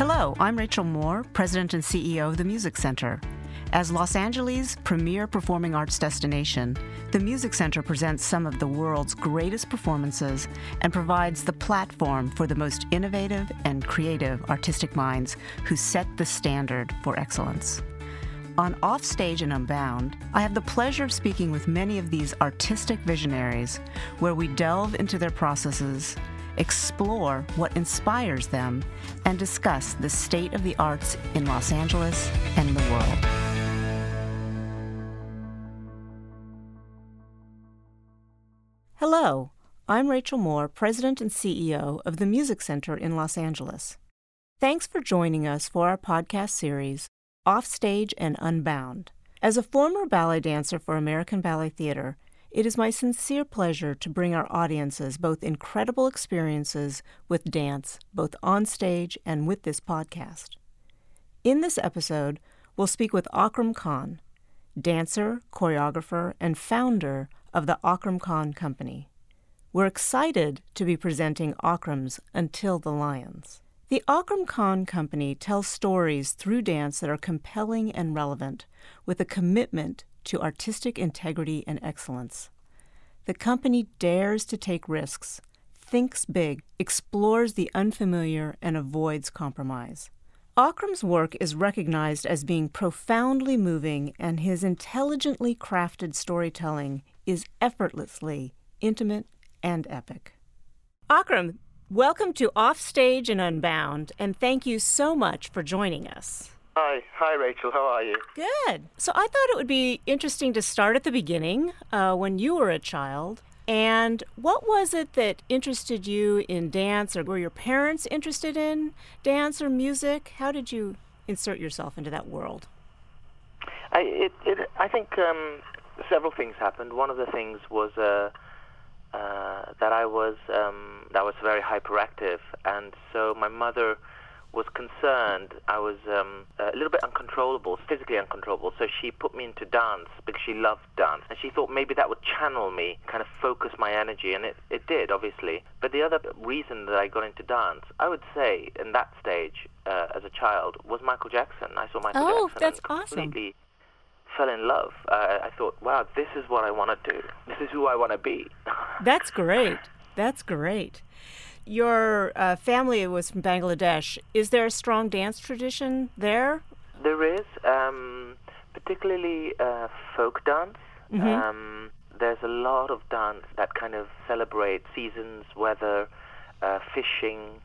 Hello, I'm Rachel Moore, President and CEO of the Music Center. As Los Angeles' premier performing arts destination, the Music Center presents some of the world's greatest performances and provides the platform for the most innovative and creative artistic minds who set the standard for excellence. On Offstage and Unbound, I have the pleasure of speaking with many of these artistic visionaries where we delve into their processes, explore what inspires them, and discuss the state of the arts in Los Angeles and the world. Hello, I'm Rachel Moore, President and CEO of the Music Center in Los Angeles. Thanks for joining us for our podcast series, Offstage and Unbound. As a former ballet dancer for American Ballet Theater, it is my sincere pleasure to bring our audiences both incredible experiences with dance, both on stage and with this podcast. In this episode, we'll speak with Akram Khan, dancer, choreographer, and founder of the Akram Khan Company. We're excited to be presenting Akram's Until the Lions. The Akram Khan Company tells stories through dance that are compelling and relevant, with a commitment to artistic integrity and excellence. The company dares to take risks, thinks big, explores the unfamiliar, and avoids compromise. Akram's work is recognized as being profoundly moving, and his intelligently crafted storytelling is effortlessly intimate and epic. Akram, welcome to Offstage and Unbound, and thank you so much for joining us. Hi, hi, Rachel. How are you? Good. So I thought it would be interesting to start at the beginning, uh, when you were a child. And what was it that interested you in dance, or were your parents interested in dance or music? How did you insert yourself into that world? I, it, it, I think um, several things happened. One of the things was uh, uh, that I was um, that was very hyperactive, and so my mother was concerned I was um, a little bit uncontrollable, physically uncontrollable. So she put me into dance because she loved dance. And she thought maybe that would channel me, kind of focus my energy. And it, it did, obviously. But the other reason that I got into dance, I would say, in that stage uh, as a child, was Michael Jackson. I saw Michael oh, Jackson that's and completely awesome. fell in love. Uh, I thought, wow, this is what I want to do. This is who I want to be. That's great. That's great. Your uh, family was from Bangladesh. Is there a strong dance tradition there? There is, um, particularly uh, folk dance. Mm-hmm. Um, there's a lot of dance that kind of celebrates seasons, weather, uh, fishing,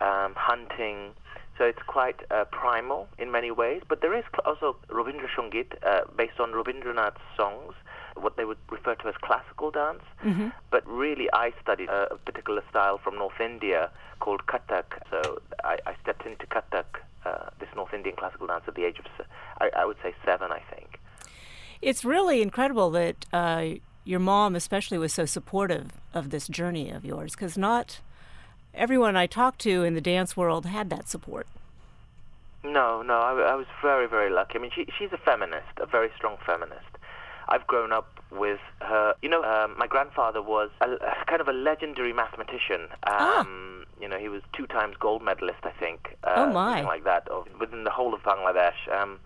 um, hunting. So it's quite uh, primal in many ways. But there is also Rabindra Sangit, uh, based on Rabindranath's songs, what they would refer to as classical dance. Mm-hmm. But really, I studied a, particular style from North India called Kathak. So I, I stepped into Kathak, uh, this North Indian classical dance, at the age of, I, I would say, seven, I think. It's really incredible that uh, your mom, especially, was so supportive of this journey of yours, because not everyone I talked to in the dance world had that support. No, no, I, I was very, very lucky. I mean, she, she's a feminist, a very strong feminist. I've grown up with her. You know, um, my grandfather was a, a kind of a legendary mathematician. Um, You know, he was two times gold medalist, I think. Uh, Oh, my. Something like that, of, within the whole of Bangladesh. Um,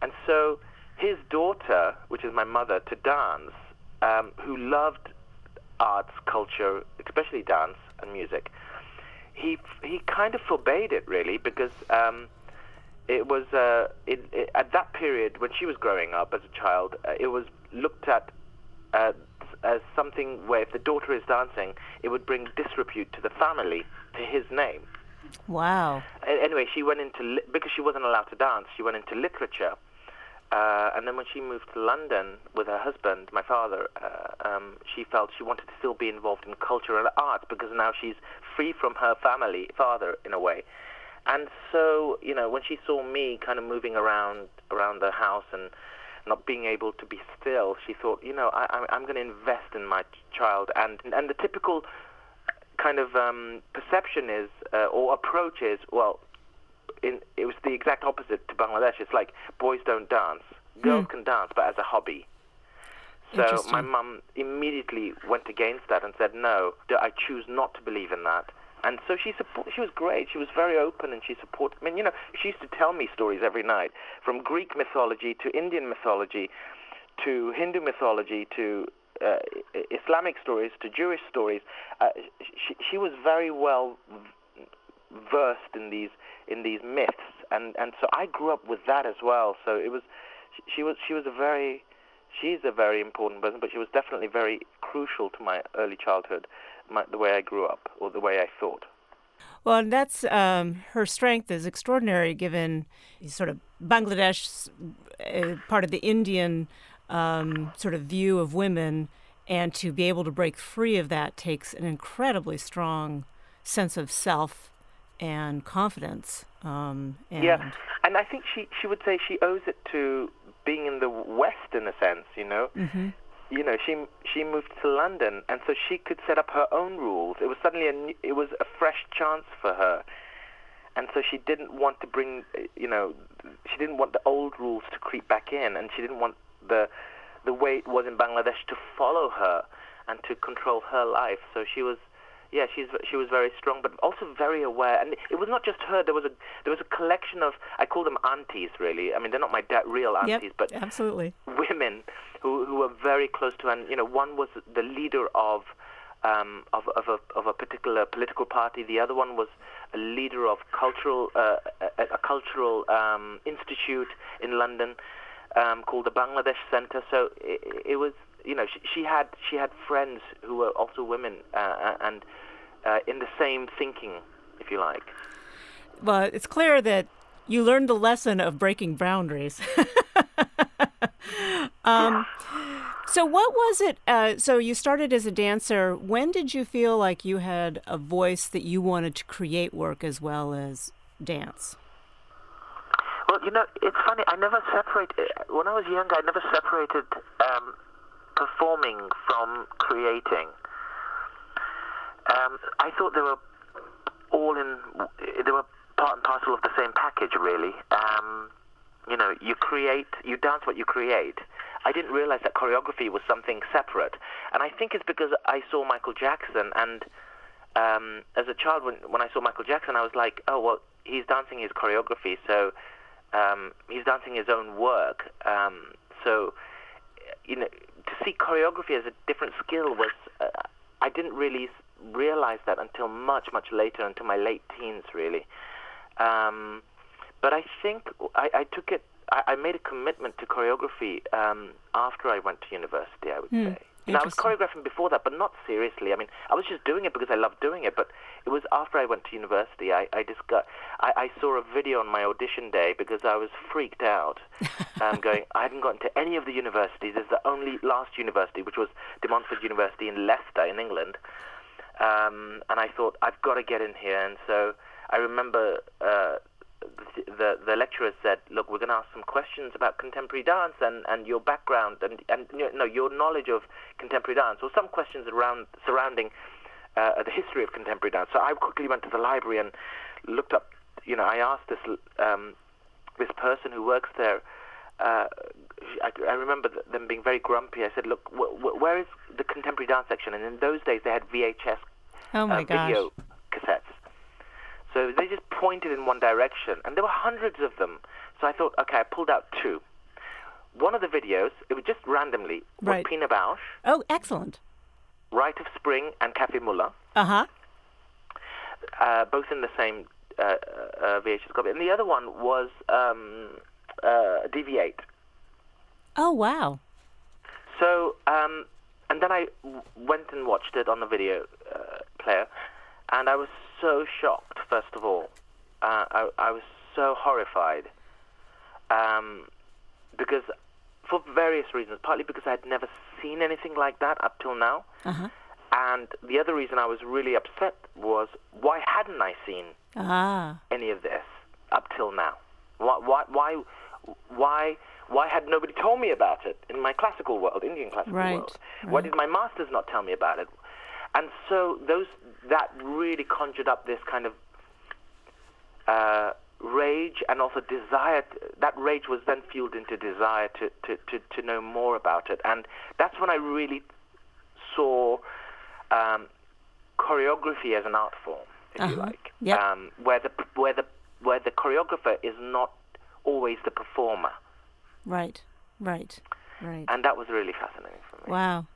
and so his daughter, which is my mother, to dance, um, who loved arts, culture, especially dance and music, he he kind of forbade it really because um, it was uh, it, it, at that period when she was growing up as a child, uh, it was looked at uh, as something where if the daughter is dancing, it would bring disrepute to the family, to his name. Wow. Anyway, she went into li- because she wasn't allowed to dance. She went into literature, uh, and then when she moved to London with her husband, my father, uh, um, she felt she wanted to still be involved in culture and arts because now she's free from her family, father, in a way. And so, you know, when she saw me kind of moving around around the house and not being able to be still, she thought, you know, I, I'm, going to invest in my child. And and the typical kind of um, perception is uh, or approach is, well, in, it was the exact opposite to Bangladesh. It's like boys don't dance, girls can dance, but as a hobby. So my mum immediately went against that and said, no, I choose not to believe in that. And so she support, she was great. She was very open, and she supported. I mean, you know, she used to tell me stories every night from Greek mythology to Indian mythology to Hindu mythology to uh, Islamic stories to Jewish stories. Uh, she, she was very well versed in these in these myths, and and so I grew up with that as well. So it was she was she was a very she's a very important person, but she was definitely very crucial to my early childhood, my, the way I grew up or the way I thought. Well, that's um, her strength is extraordinary, given sort of Bangladesh, uh, part of the Indian um, sort of view of women, and to be able to break free of that takes an incredibly strong sense of self and confidence. Um, and yeah, and I think she she would say she owes it to being in the West in a sense, you know. Mm-hmm. You know, she she moved to London, and so she could set up her own rules. It was suddenly a it was a fresh chance for her, and so she didn't want to bring, you know, she didn't want the old rules to creep back in, and she didn't want the the way it was in Bangladesh to follow her and to control her life. So she was yeah, she's she was very strong, but also very aware. And it was not just her. There was a there was a collection of I call them aunties. Really, I mean they're not my da- real aunties, yep, but absolutely women who who were very close to. And you know, one was the leader of. Um, of, of, a, of a particular political party. The other one was a leader of cultural uh, a, a, cultural um, institute in London um, called the Bangladesh Center. So it, it was you know, she, she had she had friends who were also women uh, uh, and uh, in the same thinking, if you like. Well, it's clear that you learned the lesson of breaking boundaries. um, so, what was it? Uh, so, you started as a dancer. When did you feel like you had a voice that you wanted to create work as well as dance? Well, you know, it's funny. I never separated. When I was younger, I never separated um, performing from creating. Um, I thought they were all in, they were part and parcel of the same package, really. Um, you know, you create, you dance what you create. I didn't realize that choreography was something separate. And I think it's because I saw Michael Jackson, and um, as a child, when, when I saw Michael Jackson, I was like, oh, well, he's dancing his choreography, so um, he's dancing his own work. Um, so, you know, to see choreography as a different skill was uh, I didn't really realize that until much much later, until my late teens really. Um, but I think I, I took it. I, I, made a commitment to choreography um, after I went to university. I would mm. say. And I was choreographing before that, but not seriously. I mean, I was just doing it because I loved doing it. But it was after I went to university, I, I just I, I saw a video on my audition day because I was freaked out. um, going, I hadn't gotten to any of the universities. There's the only last university, which was De Montfort University in Leicester in England. Um, and I thought, I've got to get in here. And so I remember uh, the the lecturer said, "Look, we're going to ask some questions about contemporary dance and, and your background and and you know, your knowledge of contemporary dance, or some questions around surrounding uh, the history of contemporary dance." So I quickly went to the library and looked up. You know, I asked this um, this person who works there. Uh, I, I, remember them being very grumpy. I said, "Look, wh- wh- where is the contemporary dance section?" And in those days, they had VHS oh uh, video cassettes. So they just pointed in one direction, and there were hundreds of them. So I thought, okay, I pulled out two. One of the videos, it was just randomly, right. was Pina Bausch. Oh, excellent. Rite of Spring and Cafe Muller. Uh-huh. Uh, both in the same uh, uh, VHS copy. And the other one was um, uh, DV8. Oh, wow. So, um, and then I w- went and watched it on the video uh, player, and I was so shocked, first of all. Uh, I, I, was so horrified um, because, for various reasons, partly because I had never seen anything like that up till now. Uh-huh. And the other reason I was really upset was why hadn't I seen ah. any of this up till now? Why, why, why, why, why had nobody told me about it in my classical world, Indian classical right. world? Right. Why did my masters not tell me about it? And so those that really conjured up this kind of uh, rage and also desire. That rage was then fueled into desire to, to, to, to, know more about it. And that's when I really saw um, choreography as an art form. if uh-huh. you like, yep. um, where the where the where the choreographer is not always the performer. Right, right, right. And that was really fascinating for me. Wow.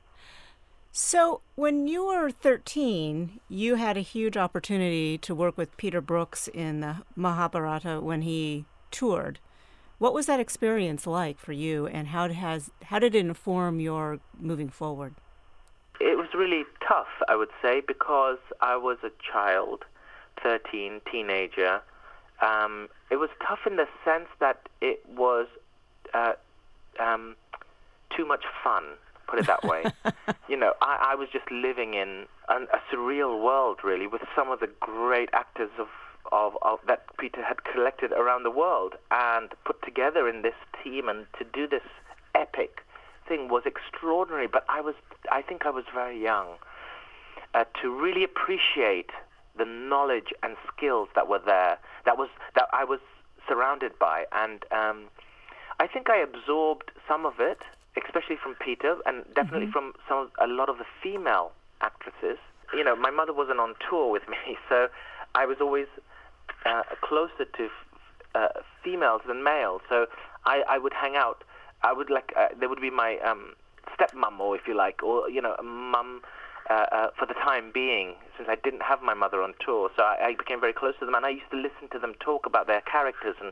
So, when you were 13, you had a huge opportunity to work with Peter Brooks in the Mahabharata when he toured. What was that experience like for you, and how has how did it inform your moving forward? It was really tough, I would say, because I was a child, 13, teenager. Um, it was tough in the sense that it was uh, um, too much fun put it that way. you know, I, I was just living in an, a surreal world, really, with some of the great actors of, of, of that Peter had collected around the world and put together in this team, and to do this epic thing was extraordinary. But I was, I think, I was very young uh, to really appreciate the knowledge and skills that were there. That was that I was surrounded by, and um, I think I absorbed some of it especially from Peter, and definitely mm-hmm. from some of, a lot of the female actresses. You know, my mother wasn't on tour with me, so I was always uh, closer to uh, females than males. So I, I would hang out. I would like uh, there would be my um, stepmom, or if you like, or you know, a mum. Uh, uh, for the time being, since I didn't have my mother on tour, so I, I became very close to them, and I used to listen to them talk about their characters and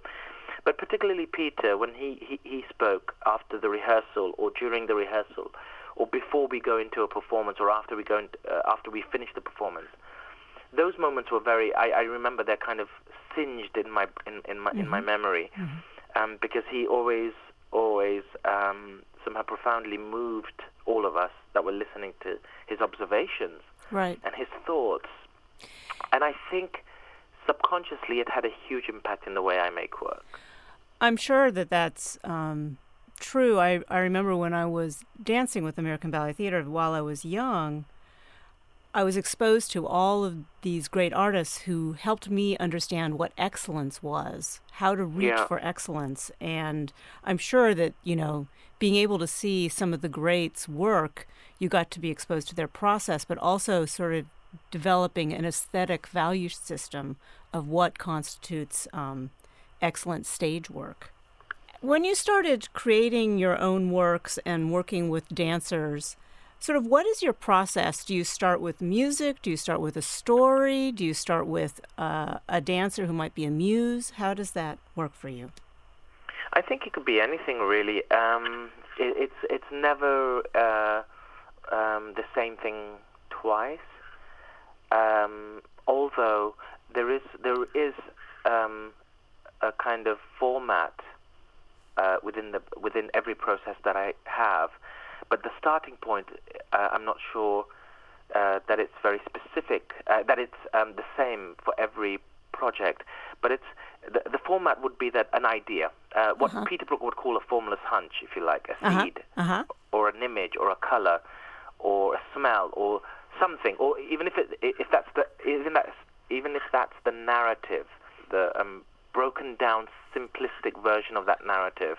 but particularly Peter, when he, he, he spoke after the rehearsal or during the rehearsal or before we go into a performance or after we go into, uh, after we finish the performance, those moments were very. I, I remember they're kind of singed in my in, in my mm-hmm. in my mm-hmm. memory, mm-hmm. um, because he always always um, somehow profoundly moved all of us that were listening to his observations right. and his thoughts, and I think subconsciously it had a huge impact in the way I make work. I'm sure that that's um, true. I, I remember when I was dancing with American Ballet Theater while I was young, I was exposed to all of these great artists who helped me understand what excellence was, how to reach yeah. for excellence. And I'm sure that, you know, being able to see some of the greats work, you got to be exposed to their process, but also sort of developing an aesthetic value system of what constitutes um, excellent stage work. When you started creating your own works and working with dancers, sort of what is your process? Do you start with music? Do you start with a story? Do you start with uh, a dancer who might be a muse? How does that work for you? I think it could be anything really. Um, it, it's it's never uh, um, the same thing twice. Um, although there is there is um, a kind of format uh, within the within every process that I have, but the starting point, uh, I'm not sure uh, that it's very specific, uh, that it's um, the same for every project. But it's the, the format would be that an idea, uh, what uh-huh. Peter Brook would call a formless hunch, if you like, a uh-huh. seed, uh-huh. or an image, or a color, or a smell, or something, or even if it, if that's the even that's even if that's the narrative, the um, broken down, simplistic version of that narrative.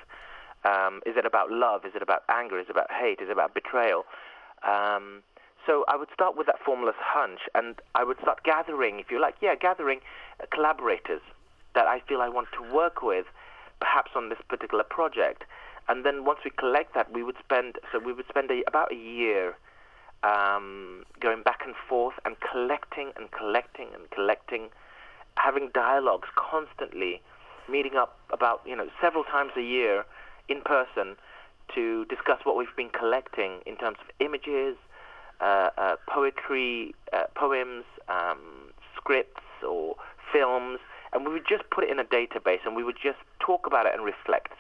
Um, is it about love? Is it about anger? Is it about hate? Is it about betrayal? Um, so I would start with that formless hunch, and I would start gathering, if you like, yeah, gathering uh, collaborators that I feel I want to work with, perhaps on this particular project. And then once we collect that, we would spend so we would spend a, about a year um, going back and forth and collecting and collecting and collecting having dialogues constantly, meeting up about you know several times a year in person to discuss what we've been collecting in terms of images, uh, uh, poetry, uh, poems, um, scripts, or films, and we would just put it in a database and we would just talk about it and reflect.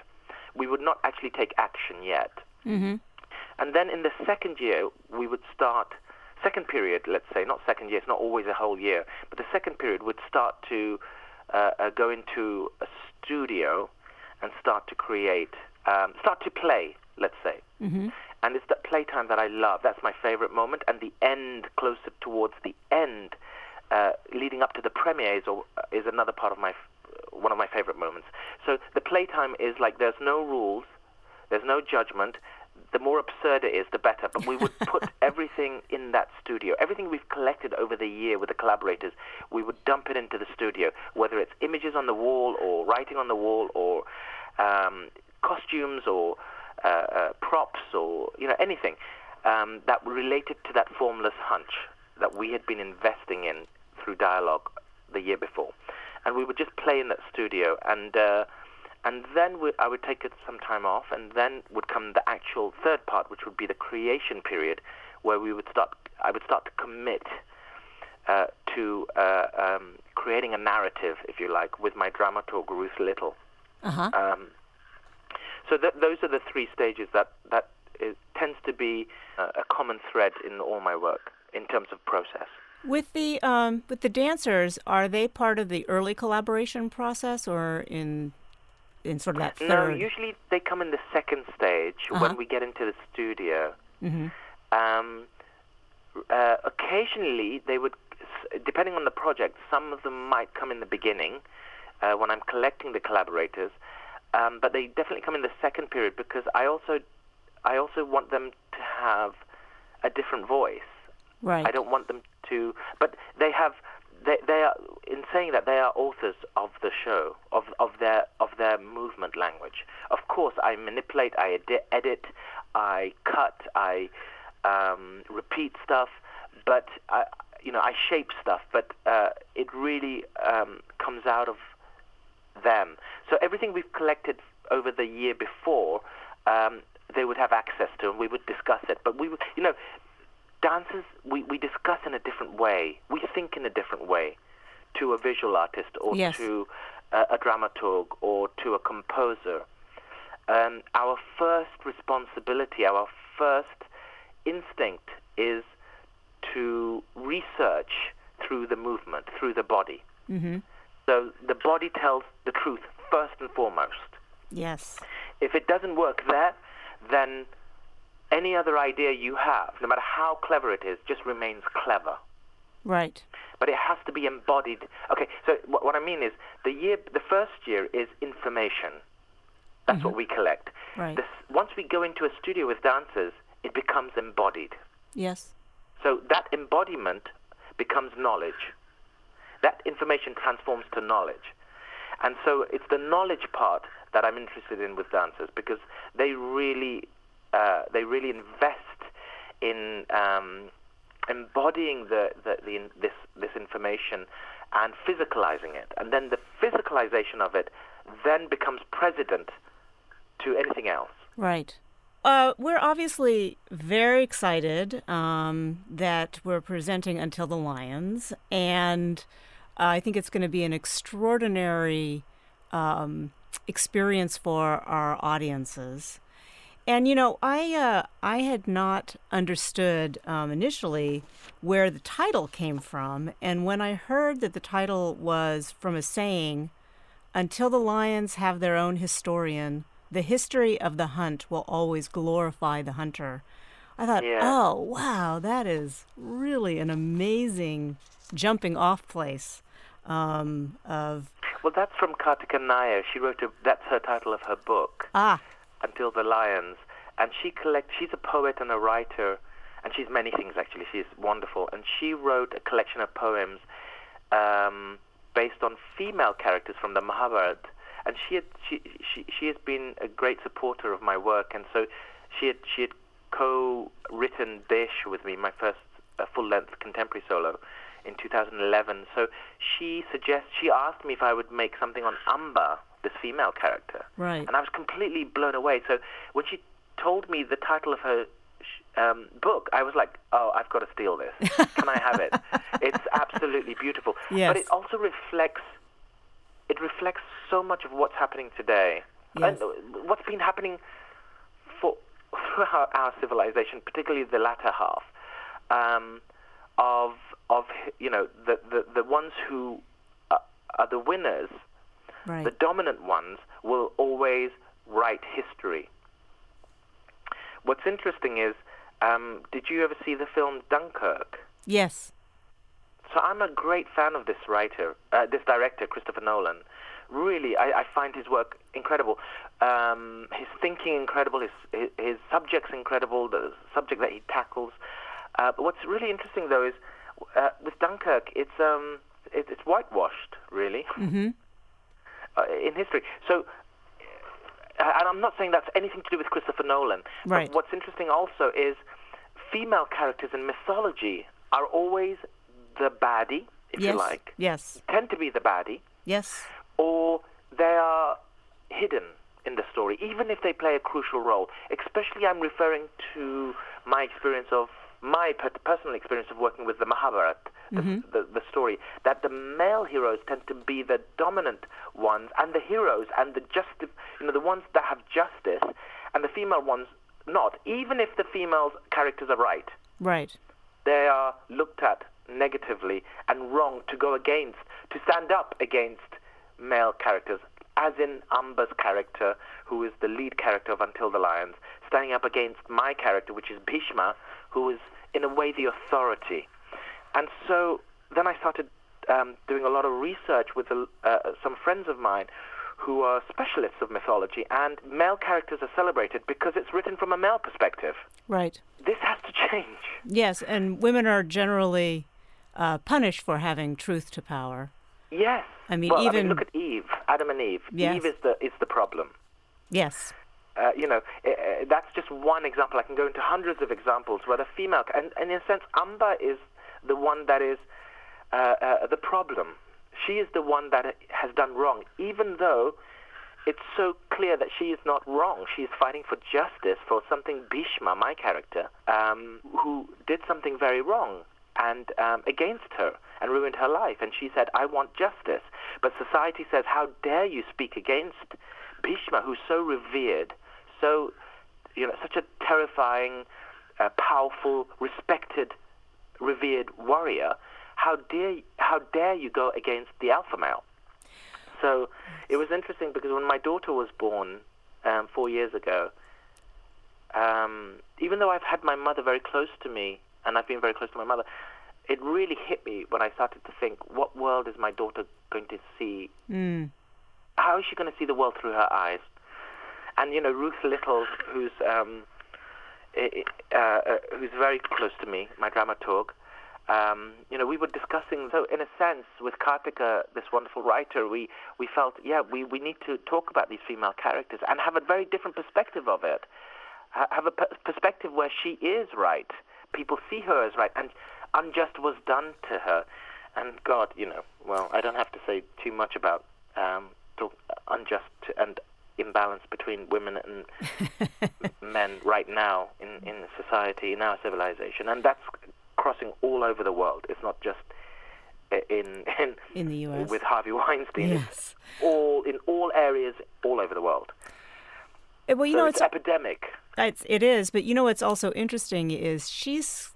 We would not actually take action yet. Mm-hmm. And then in the second year, we would start second period, let's say, not second year, it's not always a whole year, but the second period would start to uh, uh, go into a studio and start to create, um, start to play, let's say. Mm-hmm. And it's that playtime that I love. That's my favorite moment. And the end, closer towards the end, uh, leading up to the premieres, or, uh, is another part of my, one of my favorite moments. So the playtime is like there's no rules, there's no judgment, the more absurd it is, the better. But we would put everything in that studio. Everything we've collected over the year with the collaborators, we would dump it into the studio, whether it's images on the wall or writing on the wall or um, costumes or uh, uh, props or you know anything um, that related to that formless hunch that we had been investing in through dialogue the year before, and we would just play in that studio and. Uh, and then we, I would take some time off, and then would come the actual third part, which would be the creation period, where we would start. I would start to commit uh, to uh, um, creating a narrative, if you like, with my dramaturg Ruth Little. Uh-huh. Um, so th- those are the three stages that that is, tends to be uh, a common thread in all my work in terms of process. With the um, with the dancers, are they part of the early collaboration process, or in in sort of that third? No, usually they come in the second stage Uh-huh. when we get into the studio. hmm Um, uh, occasionally, they would, depending on the project, some of them might come in the beginning uh, when I'm collecting the collaborators, um, but they definitely come in the second period because I also, I also want them to have a different voice. Right. I don't want them to, but they have. They, they are in saying that they are authors of the show of of their of their movement language. Of course, I manipulate, I edi- edit, I cut, I um, repeat stuff, but I, you know, I shape stuff. But uh, it really um, comes out of them. So everything we've collected over the year before, um, they would have access to, and we would discuss it. But we would, you know, dancers we, we discuss in a different way. We think in a different way to a visual artist or Yes. to a, a dramaturg or to a composer. Um, our first responsibility, our first instinct is to research through the movement, through the body. hmm So the body tells the truth first and foremost. Yes. If it doesn't work there, then any other idea you have, no matter how clever it is, just remains clever. Right. But it has to be embodied. Okay, so what, what I mean is the year, the first year is information. That's mm-hmm. what we collect. Right. This, once we go into a studio with dancers, it becomes embodied. Yes. So that embodiment becomes knowledge. That information transforms to knowledge. And so it's the knowledge part that I'm interested in with dancers because they really, uh, they really invest in um, embodying the, the, the this this information and physicalizing it, and then the physicalization of it then becomes precedent to anything else. Right. Uh, we're obviously very excited um, that we're presenting Until the Lions, and uh, I think it's going to be an extraordinary um, experience for our audiences. And you know, I uh, I had not understood um, initially where the title came from, and when I heard that the title was from a saying, "Until the lions have their own historian, the history of the hunt will always glorify the hunter," I thought, Yeah. "Oh wow, that is really an amazing jumping off place." Um, of Well, that's from Karthika Naïr. She wrote a, that's her title of her book. ah Until the Lions. And she collects, she's a poet and a writer, and she's many things actually. She's wonderful. And she wrote a collection of poems um, based on female characters from the Mahabharata. And she, had, she, she, she has been a great supporter of my work. And so she had, she had co-written Desh with me, my first uh, full-length contemporary solo in 2011. So she suggests, she asked me if I would make something on Amba, this female character. right And I was completely blown away. So when she told me the title of her um, book, I was like, oh, I've got to steal this. Can I have it? It's absolutely beautiful. Yes. But it also reflects, it reflects so much of what's happening today. Yes. And uh, what's been happening for throughout our civilization, particularly the latter half, um, of of you know the the, the ones who are, are the winners right the dominant ones will always write history. What's interesting is, um, did you ever see the film Dunkirk? yes So I'm a great fan of this writer, uh, this director, Christopher Nolan, really, I, I find his work incredible. Um, his thinking incredible. His, his, his subjects incredible. The subject that he tackles. Uh, but what's really interesting though is uh, with Dunkirk, it's um, it, it's whitewashed really Mm-hmm. Uh, in history. So, uh, and I'm not saying that's anything to do with Christopher Nolan. Right. But what's interesting also is female characters in mythology are always the baddie, if yes. you like, Yes. tend to be the baddie, Yes. or they are hidden in the story, even if they play a crucial role. Especially, I'm referring to my experience of my per- personal experience of working with the Mahabharata, the, mm-hmm. the, the story, that the male heroes tend to be the dominant ones, and the heroes and the justi- you know, the ones that have justice, and the female ones not. Even if the female characters are right, Right. they are looked at negatively and wrong to go against, to stand up against male characters, as in Amba's character, who is the lead character of Until the Lions, standing up against my character, which is Bhishma, who is in a way the authority. And so then I started um, doing a lot of research with uh, some friends of mine who are specialists of mythology, and male characters are celebrated because it's written from a male perspective. Right. This has to change. Yes, and women are generally uh, punished for having truth to power. Yes. I mean, well, I even- mean, look at Eve, Adam and Eve. Yes. Eve is the is the problem. Yes. Uh, you know, uh, that's just one example. I can go into hundreds of examples where the female, and, and in a sense, Amba is the one that is uh, uh, the problem. She is the one that has done wrong, even though it's so clear that she is not wrong. She is fighting for justice for something Bhishma, my character, um, who did something very wrong and um, against her and ruined her life. And she said, I want justice. But society says, How dare you speak against Bhishma, who's so revered, so, you know, such a terrifying, uh, powerful, respected, revered warrior. How dare, how dare you go against the alpha male? So it was interesting because when my daughter was born um, four years ago, um, even though I've had my mother very close to me and I've been very close to my mother, it really hit me when I started to think, what world is my daughter going to see? Mm. How is she going to see the world through her eyes? And you know, Ruth Little, who's um, uh, uh, who's very close to me, my dramaturg. Um, you know, we were discussing. So, in a sense, with Karthika, this wonderful writer, we, we felt, yeah, we, we need to talk about these female characters and have a very different perspective of it. Ha- Have a perspective where she is right. People see her as right, and unjust was done to her. And God, you know, well, I don't have to say too much about um, unjust and imbalance between women and men right now in, in society, in our civilization, and that's crossing all over the world. It's not just in in, In the U.S. with Harvey Weinstein. Yes. It's all in all areas, all over the world. Uh, Well, you so know, it's, it's epidemic. It's, it is, but you know what's also interesting is she's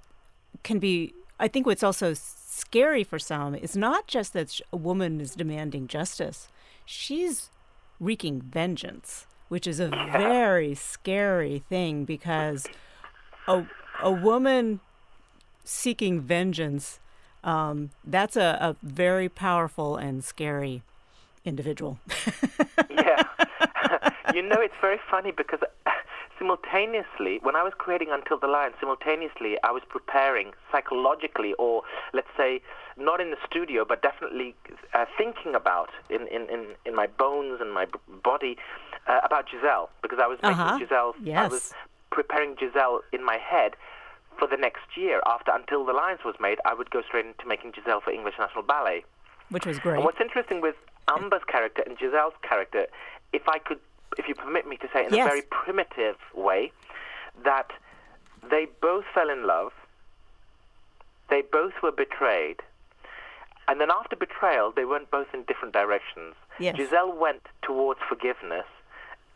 can be. I think what's also scary for some is not just that a woman is demanding justice; she's wreaking vengeance, which is a very scary thing because a a woman seeking vengeance um, that's a, a very powerful and scary individual. yeah. you know, it's very funny because simultaneously, when I was creating Until the Lion, simultaneously I was preparing psychologically, or let's say, not in the studio, but definitely uh, thinking about in, in, in, in my bones and my b- body uh, about Giselle, because I was making Uh-huh. Giselle, I was preparing Giselle in my head for the next year. After Until the Lions was made, I would go straight into making Giselle for English National Ballet. which was great. And what's interesting with Amba's character and Giselle's character, if I could, if you permit me to say in Yes. a very primitive way, that they both fell in love, they both were betrayed, and then after betrayal, they went both in different directions. Yes. Giselle went towards forgiveness,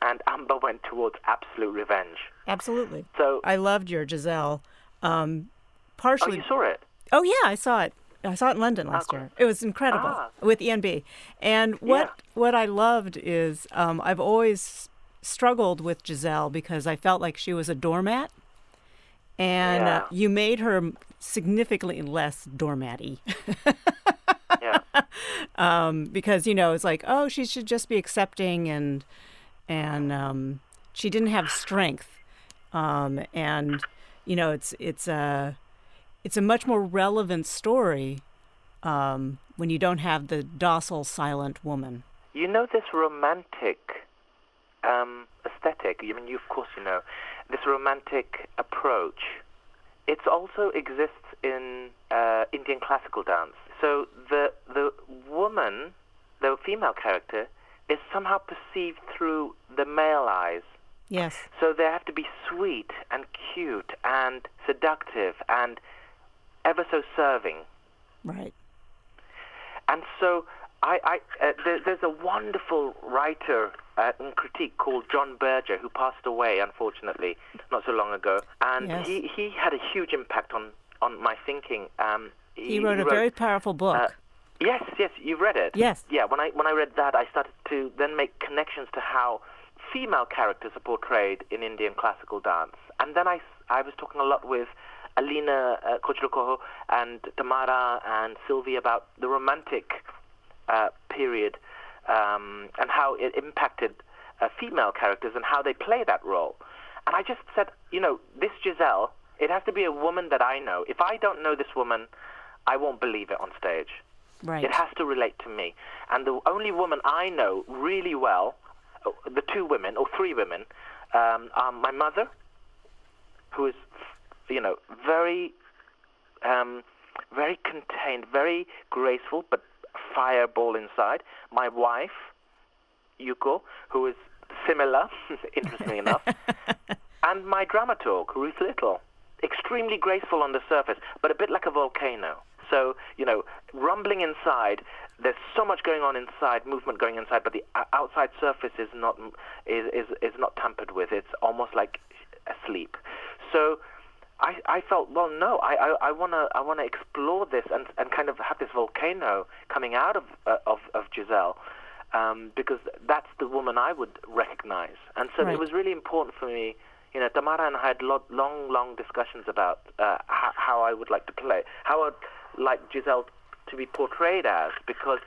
and Amba went towards absolute revenge. Absolutely. So, I loved your Giselle. Um, oh, partially. you saw it? Oh yeah, I saw it. I saw it in London last year. It was incredible Ah. with ENB. And what what I loved is um, I've always struggled with Giselle because I felt like she was a doormat, and uh, you made her significantly less doormatty. Yeah. um, because you know it's like oh she should just be accepting and and um, she didn't have strength um, and you know it's it's a it's a much more relevant story um, when you don't have the docile silent woman you know this romantic um, aesthetic I mean you of course you know this romantic approach it also exists in uh, Indian classical dance so the the woman, the female character, is somehow perceived through the male eyes. Yes. So they have to be sweet and cute and seductive and ever so serving. Right. And so I, I uh, there, there's a wonderful writer uh, in critique called John Berger who passed away unfortunately not so long ago, and yes. he he had a huge impact on on my thinking. Um, he, he, wrote a very powerful book. Uh, yes, yes, you've read it. Yes. Yeah, when I when I read that, I started to then make connections to how female characters are portrayed in Indian classical dance, and then I I was talking a lot with Alina uh, and Tamara and Sylvia about the romantic uh, period um, and how it impacted uh, female characters and how they play that role. And I just said, you know, this Giselle, it has to be a woman that I know. If I don't know this woman, I won't believe it on stage. Right. It has to relate to me. And the only woman I know really well, uh, the two women or three women, um, are my mother, who is, you know, very, um, very contained, very graceful, but fireball inside. My wife, Yuko, who is similar, interestingly enough, and my dramaturg, Ruth Little, extremely graceful on the surface, but a bit like a volcano. So, you know, rumbling inside, there's so much going on inside, movement going inside, but the outside surface is not is is, is not tampered with. It's almost like asleep. So, I, I felt well no I, I, I wanna I wanna explore this and, and kind of have this volcano coming out of uh, of, of Giselle um, because that's the woman I would recognize and so right. it was really important for me you know Tamara and I had lot, long long discussions about uh, how, how I would like to play how I'd like Giselle to be portrayed as because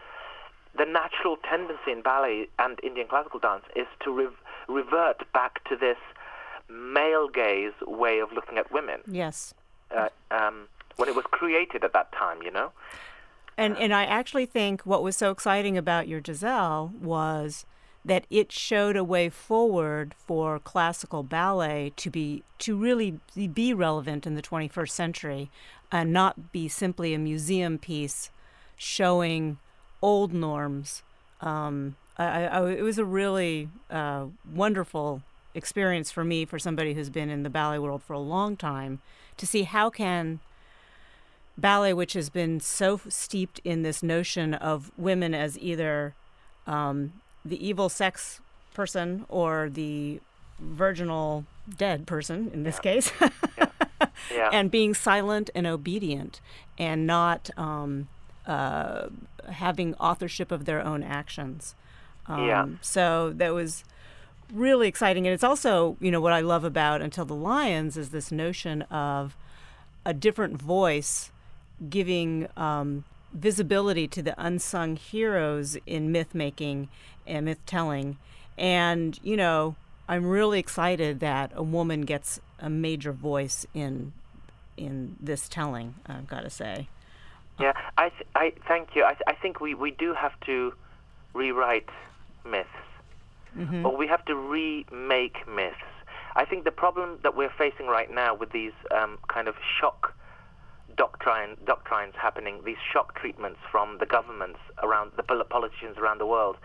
the natural tendency in ballet and Indian classical dance is to re- revert back to this male gaze way of looking at women. Yes. Uh, um, when it was created at that time, you know. And and I actually think what was so exciting about your Giselle was that it showed a way forward for classical ballet to be to really be relevant in the 21st century and not be simply a museum piece showing old norms. Um, I, I, it was a really uh, wonderful experience for me, for somebody who's been in the ballet world for a long time, to see how can ballet, which has been so steeped in this notion of women as either um, the evil sex person or the virginal dead person in this yeah. case. yeah. Yeah. And being silent and obedient and not um, uh, having authorship of their own actions. Um, yeah. So that was really exciting. And it's also, you know, what I love about Until the Lions is this notion of a different voice giving um, visibility to the unsung heroes in myth making and myth telling. And, you know, I'm really excited that a woman gets a major voice in in this telling, I've got to say. Yeah, I, th- I thank you. I, th- I think we, we do have to rewrite myths mm-hmm. or we have to remake myths. I think the problem that we're facing right now with these um, kind of shock doctrine, doctrines happening, these shock treatments from the governments around, the politicians around the world,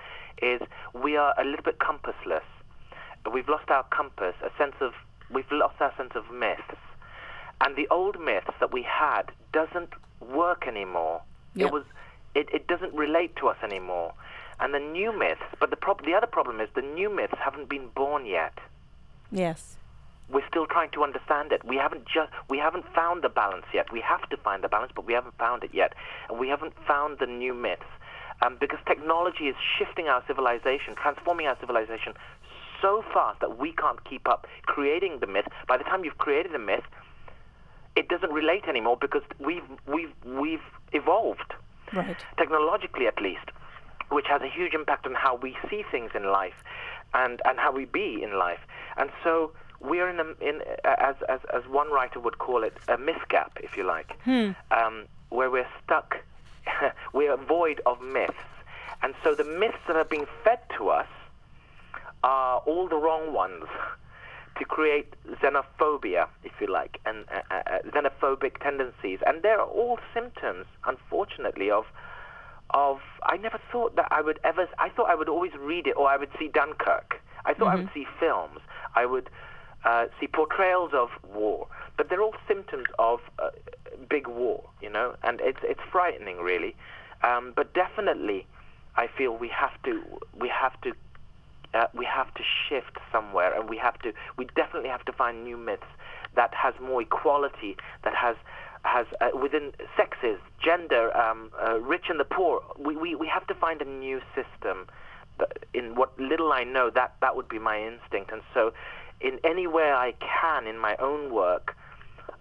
is we are a little bit compassless. We've lost our compass, a sense of, we've lost our sense of myths. And the old myths that we had doesn't work anymore. Yep. It was, it, it doesn't relate to us anymore and the new myths. But the prob- the other problem is the new myths haven't been born yet. Yes. We're still trying to understand it. We haven't just we haven't found the balance yet. We have to find the balance, but we haven't found it yet, and we haven't found the new myths. Um, because technology is shifting our civilization, transforming our civilization so fast that we can't keep up creating the myth. By the time you've created a myth, it doesn't relate anymore because we've we've we've evolved Right. technologically at least. Which has a huge impact on how we see things in life and, and how we be in life. And so we're in, a, in as, as, as one writer would call it, a myth gap, if you like, hmm. um, where we're stuck, we're void of myths. And so the myths that are being fed to us are all the wrong ones to create xenophobia, if you like, and uh, uh, uh, xenophobic tendencies. And they're all symptoms, unfortunately, of of I never thought that I would ever. I thought I would always read it, or I would see Dunkirk. I thought mm-hmm. I would see films. I would uh, see portrayals of war, but they're all symptoms of uh, big war, you know, and it's it's frightening, really. Um, but definitely, I feel we have to we have to uh, we have to shift somewhere, and we have to we definitely have to find new myths that has more equality, that has has uh, within sexes, gender, um, uh, rich and the poor. We, we we have to find a new system. In what little I know, that that would be my instinct, and so in any way I can in my own work,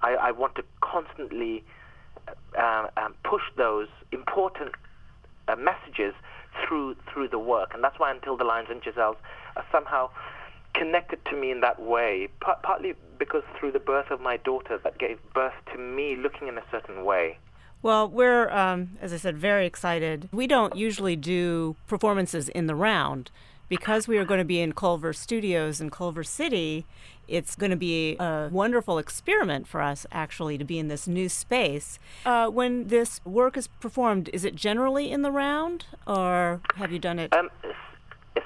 I, I want to constantly uh, um, push those important uh, messages through through the work, and that's why Until the Lions and Giselles are somehow connected to me in that way. P- partly because through the birth of my daughter, that gave birth to me looking in a certain way. Well, we're, um, as I said, very excited. We don't usually do performances in the round because we are going to be in Culver Studios in Culver City, it's going to be a wonderful experiment for us actually to be in this new space. Uh, when this work is performed, is it generally in the round or have you done it? Um,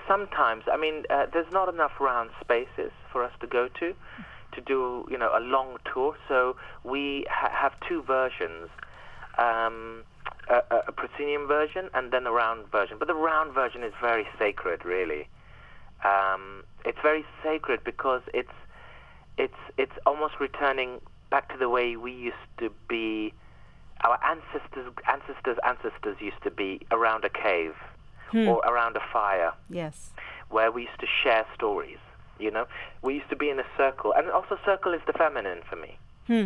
sometimes. I mean, uh, there's not enough round spaces for us to go to to do, you know, a long tour. So we ha- have two versions. Um, a, a proscenium version and then a round version. But the round version is very sacred, really. Um, it's very sacred because it's it's it's almost returning back to the way we used to be. Our ancestors, ancestors, ancestors used to be around a cave hmm. or around a fire. Yes. Where we used to share stories. You know, we used to be in a circle, and also circle is the feminine for me. Hmm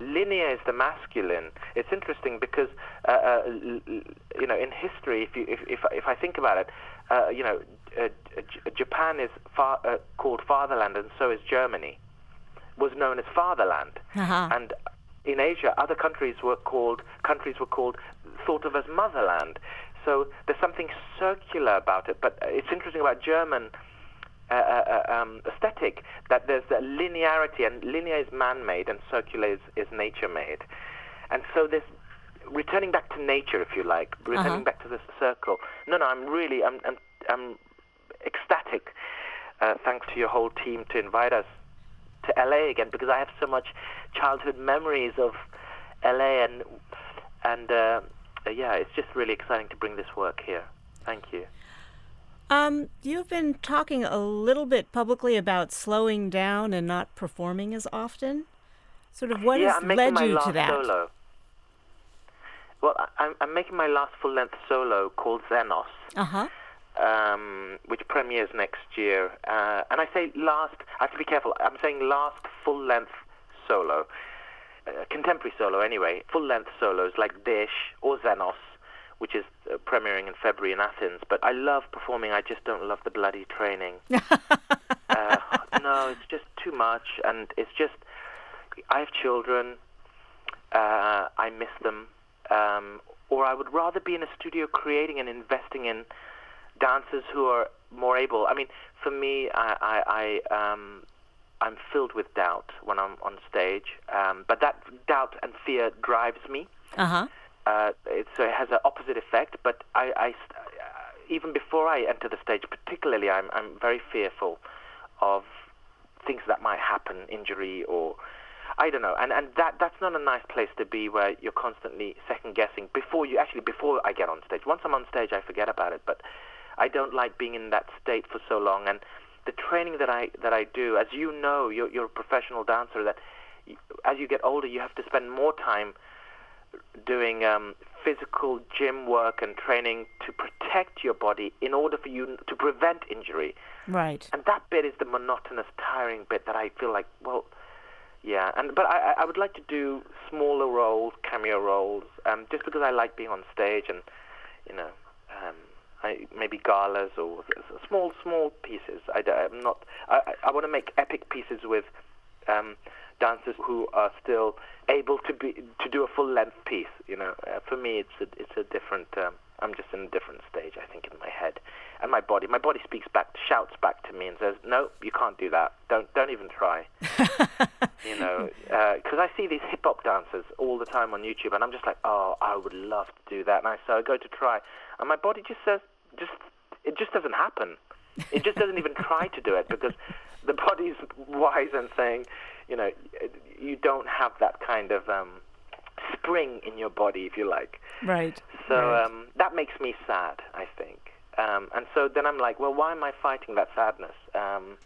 linear is the masculine. It's interesting because uh, uh, you know in history, if you if if, if I think about it, uh, you know, uh, Japan is far, uh, called fatherland, and so is Germany, was known as fatherland, uh-huh. and in Asia, other countries were called countries were called thought of as motherland. So there's something circular about it. But it's interesting about German uh, uh, uh, um, aesthetic that there's a linearity, and linear is man-made, and circular is, is nature-made, and so this returning back to nature, if you like, returning uh-huh. back to the circle. No, no, I'm really, I'm, I'm, I'm ecstatic. Uh, thanks to your whole team to invite us to LA again because I have so much childhood memories of LA and and uh, yeah, it's just really exciting to bring this work here. Thank you. Um, you've been talking a little bit publicly about slowing down and not performing as often. Sort of what yeah, has I'm led you to that? Solo. Well, I'm, I'm making my last full-length solo called Xenos, uh-huh. um, which premieres next year. Uh, and I say last. I have to be careful. I'm saying last full-length solo, uh, contemporary solo anyway. Full-length solos like Desh or Xenos which is uh, premiering in February in Athens. But I love performing. I just don't love the bloody training. uh, no, it's just too much, and it's just. I have children. Uh, I miss them, um, or I would rather be in a studio creating and investing in dancers who are more able. I mean, for me, I, I, I um, I'm filled with doubt when I'm on stage, um, but that doubt and fear drives me. Uh huh. Uh, it, so it has an opposite effect. But I, I, uh, even before I enter the stage, particularly, I'm, I'm very fearful of things that might happen, injury or I don't know, and and that that's not a nice place to be where you're constantly second guessing before you actually before I get on stage. Once I'm on stage, I forget about it, but I don't like being in that state for so long. And the training that I that I do, as you know, you're you're a professional dancer. That as you get older, you have to spend more time doing um, physical gym work and training to protect your body in order for you to prevent injury. Right. And that bit is the monotonous, tiring bit that I feel like, well, yeah. And but I, I would like to do smaller roles, cameo roles, um, just because I like being on stage and, you know, um, I, maybe galas or small small pieces. I, am not. I, I want to make epic pieces with um, dancers who are still able to be to do a full length piece. You know, uh, for me, it's a it's a different. Um, I'm just in a different stage, I think, in my head and my body. My body speaks back, shouts back to me, and says, "No, you can't do that. Don't don't even try." you know, because uh, I see these hip hop dancers all the time on YouTube, and I'm just like, "Oh, I would love to do that." And I so I go to try, and my body just says, "Just it just doesn't happen." It just doesn't even try to do it because the body's wise and saying, you know, you don't have that kind of um, spring in your body, if you like. Right. So right. Um, that makes me sad, I think. Um, and so then I'm like, well, why am I fighting that sadness? Um,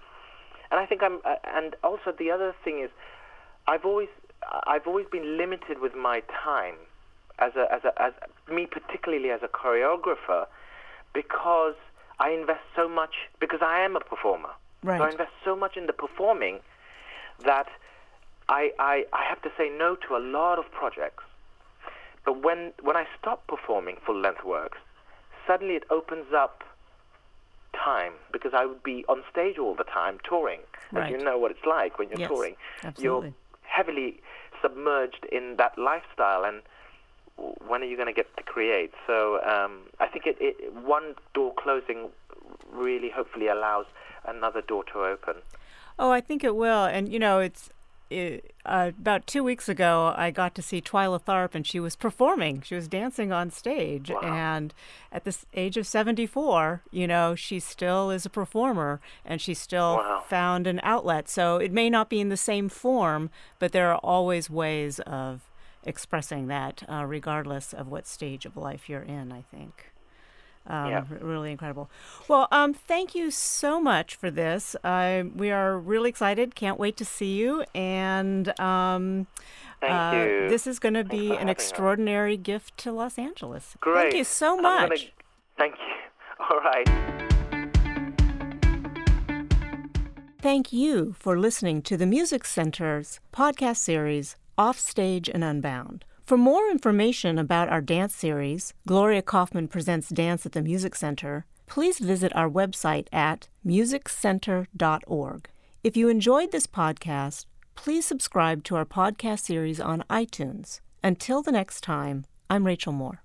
and I think I'm, uh, and also the other thing is, I've always, I've always been limited with my time, as a, as a, as me particularly as a choreographer, because I invest so much because I am a performer. Right. So I invest so much in the performing that I, I, I have to say no to a lot of projects. But when, when I stop performing full length works, suddenly it opens up time because I would be on stage all the time touring. Right. As you know what it's like when you're yes, touring. Absolutely. You're heavily submerged in that lifestyle and when are you going to get to create? So um, I think it, it, one door closing really hopefully allows another door to open. Oh, I think it will. And, you know, it's it, uh, about two weeks ago, I got to see Twyla Tharp, and she was performing. She was dancing on stage. Wow. And at the age of 74, you know, she still is a performer and she still wow. found an outlet. So it may not be in the same form, but there are always ways of expressing that, uh, regardless of what stage of life you're in, I think. Um, yeah. Really incredible. Well, um, thank you so much for this. Uh, we are really excited. Can't wait to see you. And um, thank uh, you. this is going to be an extraordinary us. gift to Los Angeles. Great. Thank you so much. Gonna, thank you. All right. Thank you for listening to the Music Center's podcast series, Offstage and Unbound. For more information about our dance series, Glorya Kaufman Presents Dance at the Music Center, please visit our website at musiccenter.org. If you enjoyed this podcast, please subscribe to our podcast series on iTunes. Until the next time, I'm Rachel Moore.